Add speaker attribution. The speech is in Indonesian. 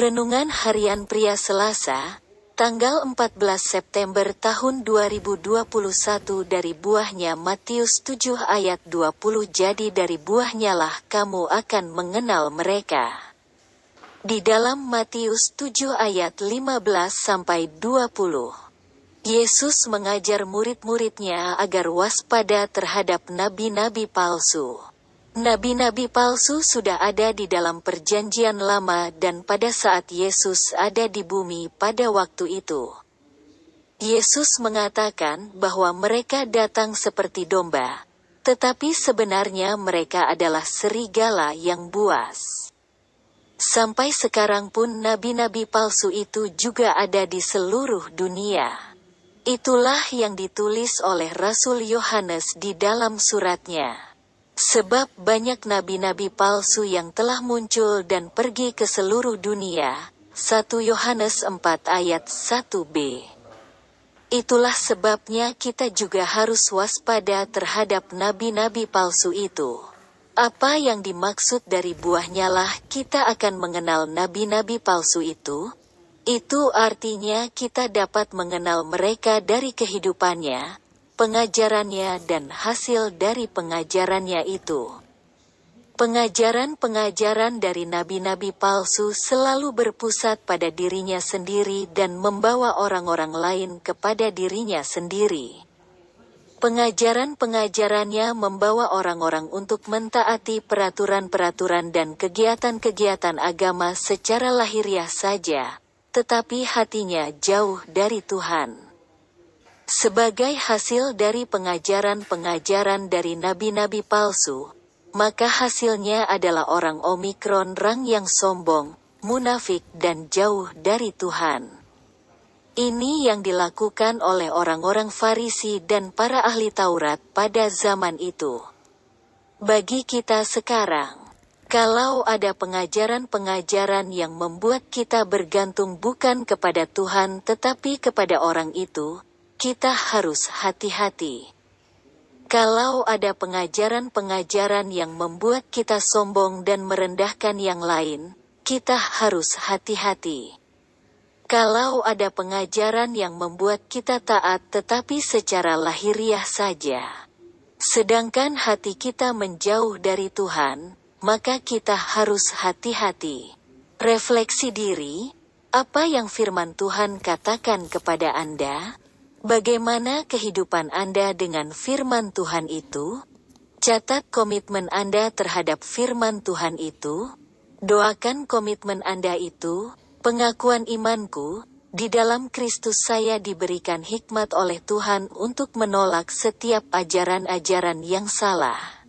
Speaker 1: Renungan Harian Pria Selasa, tanggal 14 September tahun 2021 dari buahnya Matius 7 ayat 20 Jadi dari buahnya lah kamu akan mengenal mereka. Di dalam Matius 7 ayat 15 sampai 20. Yesus mengajar murid-muridnya agar waspada terhadap nabi-nabi palsu. Nabi-nabi palsu sudah ada di dalam Perjanjian Lama, dan pada saat Yesus ada di bumi pada waktu itu, Yesus mengatakan bahwa mereka datang seperti domba, tetapi sebenarnya mereka adalah serigala yang buas. Sampai sekarang pun nabi-nabi palsu itu juga ada di seluruh dunia. Itulah yang ditulis oleh Rasul Yohanes di dalam suratnya. Sebab banyak nabi-nabi palsu yang telah muncul dan pergi ke seluruh dunia. 1 Yohanes 4 ayat 1b. Itulah sebabnya kita juga harus waspada terhadap nabi-nabi palsu itu. Apa yang dimaksud dari buahnya lah kita akan mengenal nabi-nabi palsu itu? Itu artinya kita dapat mengenal mereka dari kehidupannya, pengajarannya dan hasil dari pengajarannya itu. Pengajaran-pengajaran dari nabi-nabi palsu selalu berpusat pada dirinya sendiri dan membawa orang-orang lain kepada dirinya sendiri. Pengajaran-pengajarannya membawa orang-orang untuk mentaati peraturan-peraturan dan kegiatan-kegiatan agama secara lahiriah saja, tetapi hatinya jauh dari Tuhan. Sebagai hasil dari pengajaran-pengajaran dari nabi-nabi palsu, maka hasilnya adalah orang Omikron rang yang sombong, munafik dan jauh dari Tuhan. Ini yang dilakukan oleh orang-orang Farisi dan para ahli Taurat pada zaman itu. Bagi kita sekarang, kalau ada pengajaran-pengajaran yang membuat kita bergantung bukan kepada Tuhan tetapi kepada orang itu, kita harus hati-hati. Kalau ada pengajaran-pengajaran yang membuat kita sombong dan merendahkan yang lain, kita harus hati-hati. Kalau ada pengajaran yang membuat kita taat tetapi secara lahiriah saja, sedangkan hati kita menjauh dari Tuhan, maka kita harus hati-hati. Refleksi diri, apa yang firman Tuhan katakan kepada Anda? Bagaimana kehidupan Anda dengan firman Tuhan itu? Catat komitmen Anda terhadap firman Tuhan itu. Doakan komitmen Anda itu, pengakuan imanku, di dalam Kristus saya diberikan hikmat oleh Tuhan untuk menolak setiap ajaran-ajaran yang salah.